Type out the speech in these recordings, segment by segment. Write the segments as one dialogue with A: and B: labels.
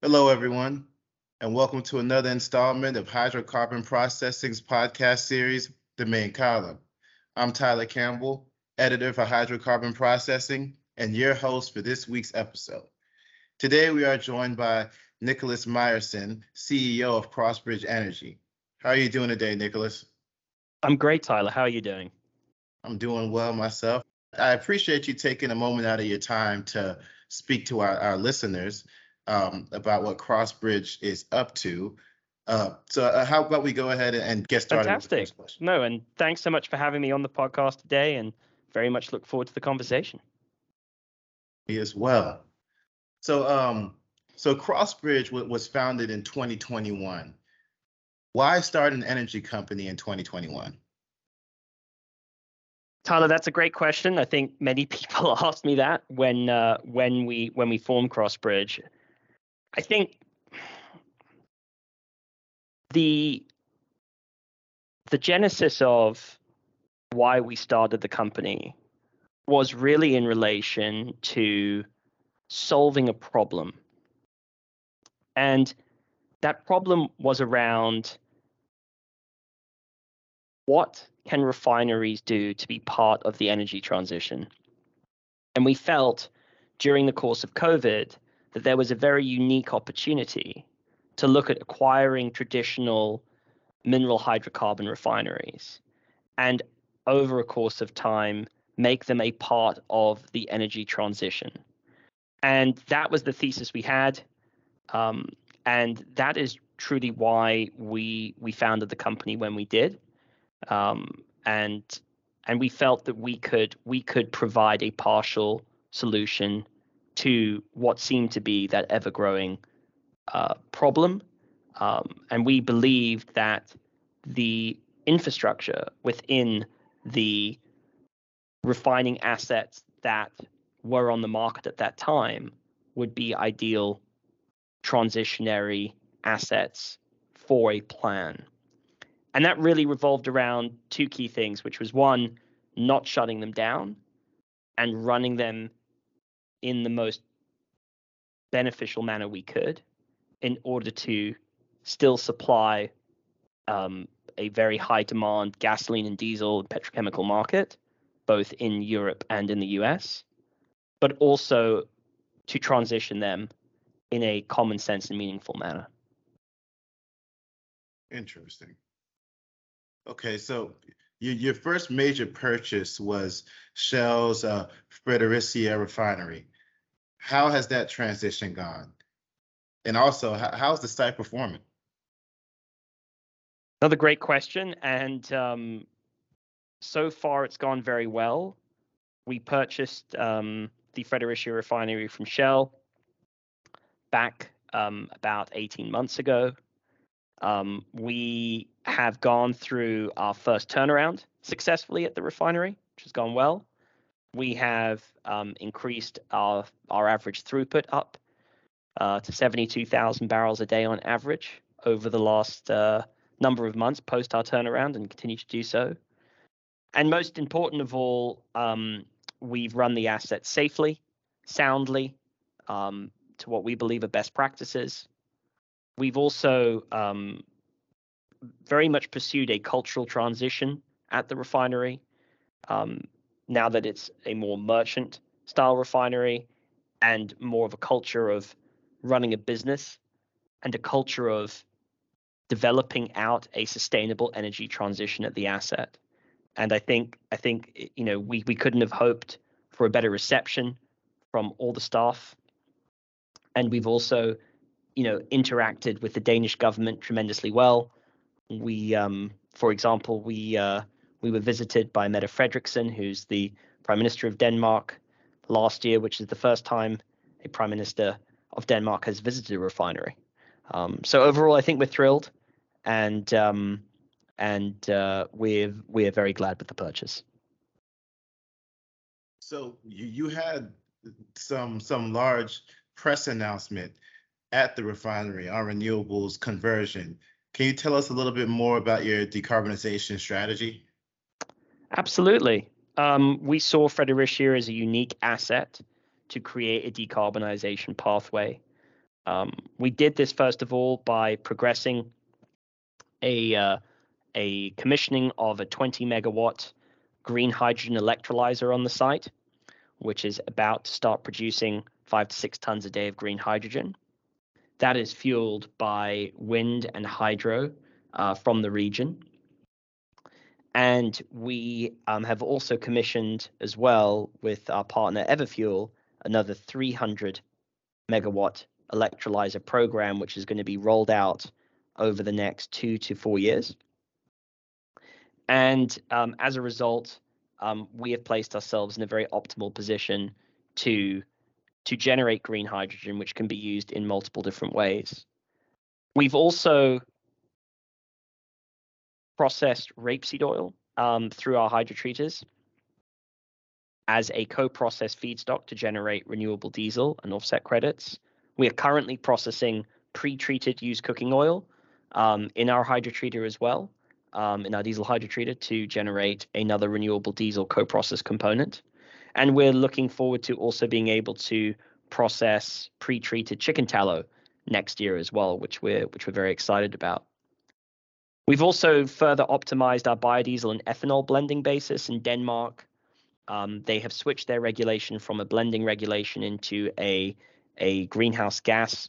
A: Hello, everyone, and welcome to another installment of Hydrocarbon Processing's podcast series, The Main Column. I'm Tyler Campbell, editor for Hydrocarbon Processing, and your host for this week's episode. Today, we are joined by Nicholas Myerson, CEO of Crossbridge Energy. How are you doing today, Nicholas?
B: I'm great, Tyler. How are you doing?
A: I'm doing well myself. I appreciate you taking a moment out of your time to speak to our, our listeners um, about what Crossbridge is up to. Uh, so, uh, how about we go ahead and get started?
B: Fantastic. No, and thanks so much for having me on the podcast today, and very much look forward to the conversation.
A: Me as well. So, um, so Crossbridge w- was founded in 2021. Why start an energy company in 2021?
B: Tyler, that's a great question. I think many people asked me that when uh, when we when we formed Crossbridge. I think the the genesis of why we started the company was really in relation to solving a problem. And that problem was around what can refineries do to be part of the energy transition? And we felt during the course of COVID that there was a very unique opportunity to look at acquiring traditional mineral hydrocarbon refineries and over a course of time make them a part of the energy transition. And that was the thesis we had. Um, and that is truly why we we founded the company when we did. Um, and and we felt that we could we could provide a partial solution to what seemed to be that ever growing uh, problem. Um, and we believed that the infrastructure within the refining assets that were on the market at that time would be ideal transitionary assets for a plan. And that really revolved around two key things, which was one, not shutting them down and running them in the most beneficial manner we could in order to still supply um, a very high demand gasoline and diesel and petrochemical market, both in Europe and in the US, but also to transition them in a common sense and meaningful manner.
A: Interesting. Okay, so your, your first major purchase was Shell's uh, Fredericia refinery. How has that transition gone? And also, how, how's the site performing?
B: Another great question. And um, so far, it's gone very well. We purchased um, the Fredericia refinery from Shell back um, about 18 months ago. Um, we have gone through our first turnaround successfully at the refinery, which has gone well. We have um, increased our our average throughput up uh, to 72,000 barrels a day on average over the last uh, number of months post our turnaround, and continue to do so. And most important of all, um, we've run the asset safely, soundly, um, to what we believe are best practices. We've also um, very much pursued a cultural transition at the refinery. Um, now that it's a more merchant style refinery and more of a culture of running a business and a culture of developing out a sustainable energy transition at the asset. And I think I think you know we we couldn't have hoped for a better reception from all the staff. And we've also, you know, interacted with the Danish government tremendously well. We, um, for example, we uh, we were visited by Mette Frederiksen, who's the Prime Minister of Denmark, last year, which is the first time a Prime Minister of Denmark has visited a refinery. Um, so overall, I think we're thrilled, and um, and uh, we're we're very glad with the purchase.
A: So you, you had some some large press announcement at the refinery on renewables conversion. Can you tell us a little bit more about your decarbonization strategy?
B: Absolutely. Um, we saw Fredericia as a unique asset to create a decarbonization pathway. Um, we did this first of all by progressing a uh, a commissioning of a 20 megawatt green hydrogen electrolyzer on the site, which is about to start producing five to six tons a day of green hydrogen. That is fueled by wind and hydro uh, from the region. And we um, have also commissioned as well with our partner Everfuel another 300 megawatt electrolyzer program, which is going to be rolled out over the next two to four years. And um, as a result, um, we have placed ourselves in a very optimal position to to generate green hydrogen, which can be used in multiple different ways. We've also processed rapeseed oil um, through our hydrotreaters as a co-processed feedstock to generate renewable diesel and offset credits. We are currently processing pre-treated used cooking oil um, in our hydrotreater as well, um, in our diesel hydrotreater to generate another renewable diesel co-process component. And we're looking forward to also being able to process pre-treated chicken tallow next year as well, which we're which we're very excited about. We've also further optimized our biodiesel and ethanol blending basis in Denmark. Um, they have switched their regulation from a blending regulation into a a greenhouse gas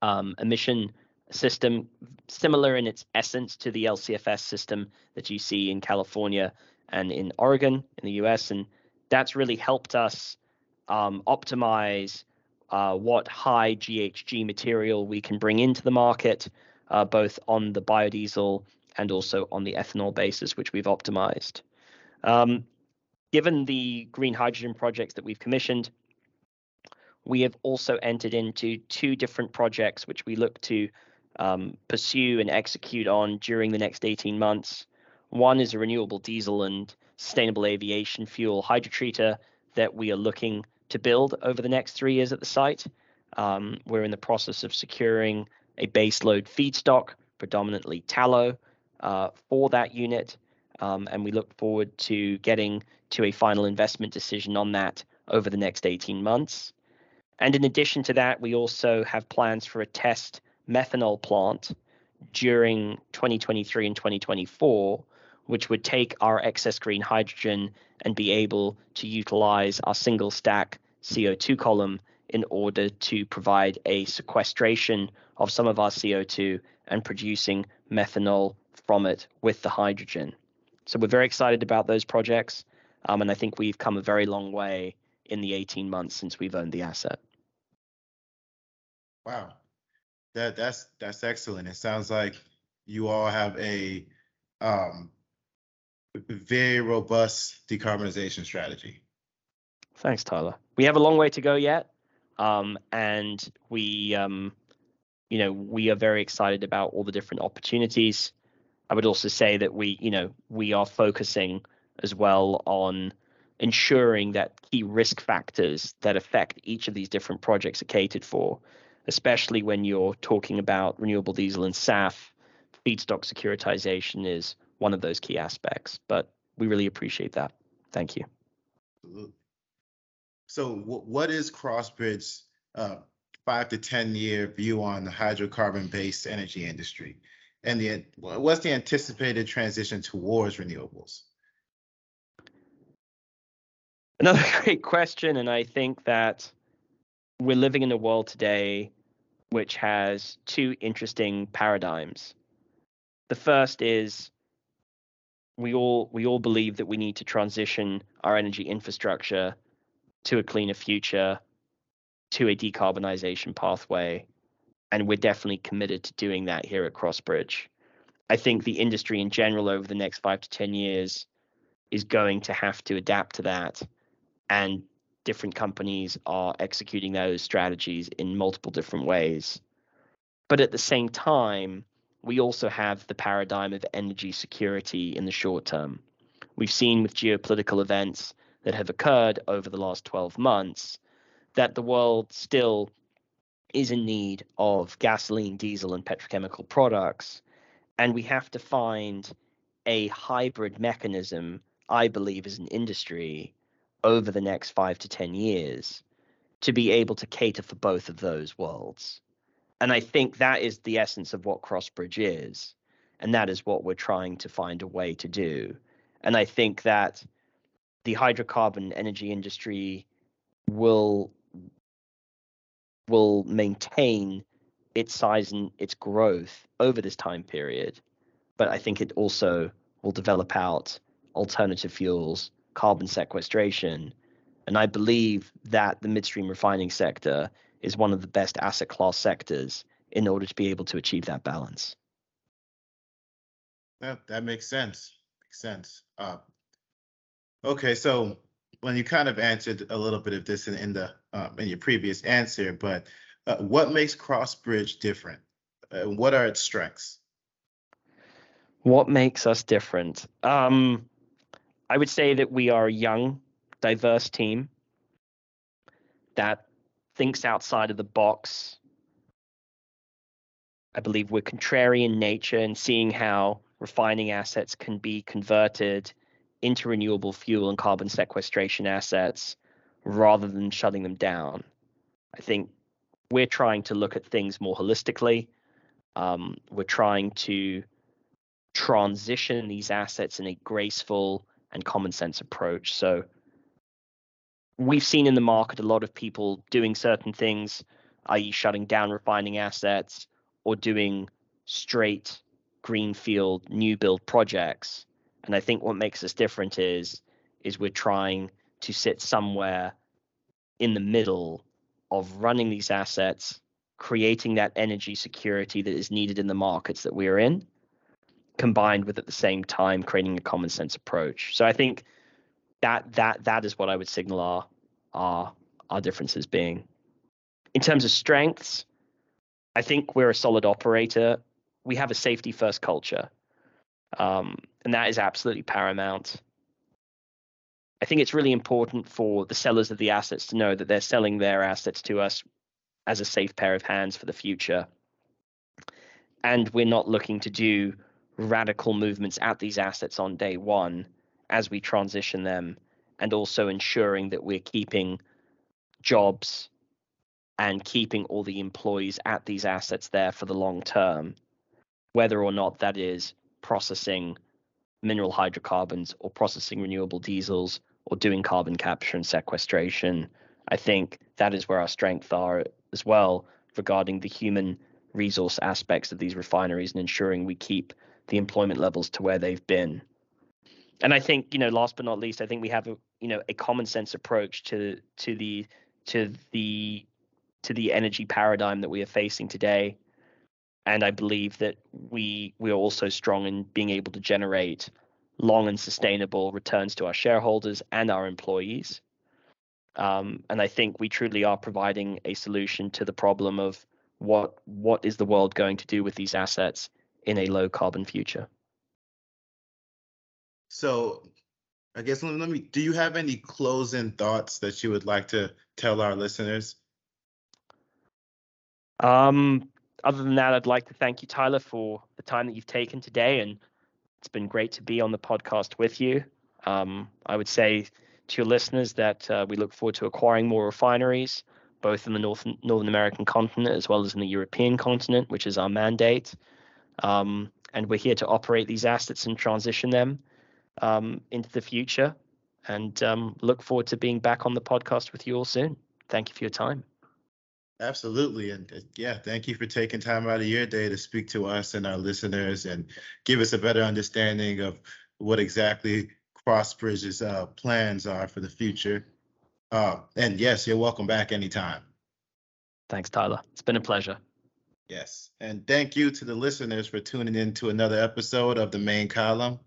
B: um, emission system similar in its essence to the LCFS system that you see in California and in Oregon in the US. And that's really helped us um, optimize uh, what high GHG material we can bring into the market, uh, both on the biodiesel and also on the ethanol basis, which we've optimized. Um, given the green hydrogen projects that we've commissioned, we have also entered into two different projects which we look to um, pursue and execute on during the next 18 months. One is a renewable diesel and sustainable aviation fuel hydrotreater that we are looking to build over the next three years at the site. Um, we're in the process of securing a baseload feedstock, predominantly tallow, uh, for that unit. Um, and we look forward to getting to a final investment decision on that over the next 18 months. And in addition to that, we also have plans for a test methanol plant during 2023 and 2024, which would take our excess green hydrogen and be able to utilize our single stack CO2 column in order to provide a sequestration of some of our CO2 and producing methanol from it with the hydrogen. So we're very excited about those projects. Um, and I think we've come a very long way in the 18 months since we've owned the asset.
A: Wow, that that's that's excellent. It sounds like you all have a um, very robust decarbonization strategy.
B: Thanks, Tyler. We have a long way to go yet, um, and we, um, you know, we are very excited about all the different opportunities. I would also say that we, you know, we are focusing as well on ensuring that key risk factors that affect each of these different projects are catered for, especially when you're talking about renewable diesel and SAF. Feedstock securitization is one of those key aspects, but we really appreciate that. Thank you.
A: Absolutely. So, what is Crossbridge's uh, five to ten year view on the hydrocarbon based energy industry, and the what's the anticipated transition towards renewables?
B: Another great question, and I think that we're living in a world today which has two interesting paradigms. The first is we all we all believe that we need to transition our energy infrastructure to a cleaner future, to a decarbonization pathway, and we're definitely committed to doing that here at Crossbridge. I think the industry in general over the next five to ten years is going to have to adapt to that, and different companies are executing those strategies in multiple different ways. But at the same time, we also have the paradigm of energy security in the short term. We've seen with geopolitical events that have occurred over the last 12 months that the world still is in need of gasoline, diesel, and petrochemical products. And we have to find a hybrid mechanism, I believe, as an industry over the next five to 10 years to be able to cater for both of those worlds. And I think that is the essence of what Crossbridge is. And that is what we're trying to find a way to do. And I think that the hydrocarbon energy industry will will maintain its size and its growth over this time period. But I think it also will develop out alternative fuels, carbon sequestration. And I believe that the midstream refining sector is one of the best asset class sectors in order to be able to achieve that balance.
A: That that makes sense. Makes sense. Uh, okay, so when you kind of answered a little bit of this in, in the um, in your previous answer, but uh, what makes Crossbridge different? Uh, what are its strengths?
B: What makes us different? Um, I would say that we are a young, diverse team that thinks outside of the box. I believe we're contrarian nature and seeing how refining assets can be converted into renewable fuel and carbon sequestration assets rather than shutting them down. I think we're trying to look at things more holistically. Um, we're trying to transition these assets in a graceful and common sense approach. So we've seen in the market a lot of people doing certain things, i.e., shutting down refining assets or doing straight greenfield new build projects. And I think what makes us different is is we're trying to sit somewhere in the middle of running these assets, creating that energy security that is needed in the markets that we're in, combined with at the same time creating a common sense approach. So I think that that that is what I would signal our our our differences being. In terms of strengths, I think we're a solid operator. We have a safety first culture. Um, and that is absolutely paramount. I think it's really important for the sellers of the assets to know that they're selling their assets to us as a safe pair of hands for the future. And we're not looking to do radical movements at these assets on day one as we transition them, and also ensuring that we're keeping jobs and keeping all the employees at these assets there for the long term, whether or not that is processing mineral hydrocarbons or processing renewable diesels or doing carbon capture and sequestration. I think that is where our strengths are as well regarding the human resource aspects of these refineries and ensuring we keep the employment levels to where they've been. And I think, you know, last but not least, I think we have a, you know, a common sense approach to to the to the to the energy paradigm that we are facing today. And I believe that we we are also strong in being able to generate long and sustainable returns to our shareholders and our employees. Um, and I think we truly are providing a solution to the problem of what what is the world going to do with these assets in a low carbon future.
A: So, I guess let me. Do you have any closing thoughts that you would like to tell our listeners?
B: Um, other than that, I'd like to thank you, Tyler, for the time that you've taken today and it's been great to be on the podcast with you. Um, I would say to your listeners that uh, we look forward to acquiring more refineries, both in the North Northern American continent as well as in the European continent, which is our mandate. Um, and we're here to operate these assets and transition them um, into the future. And um, look forward to being back on the podcast with you all soon. Thank you for your time.
A: Absolutely. And uh, yeah, thank you for taking time out of your day to speak to us and our listeners and give us a better understanding of what exactly Crossbridge's uh, plans are for the future. Uh, and yes, you're welcome back anytime.
B: Thanks, Tyler. It's been a pleasure.
A: Yes. And thank you to the listeners for tuning in to another episode of the main column.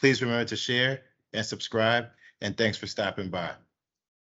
A: Please remember to share and subscribe. And thanks for stopping by.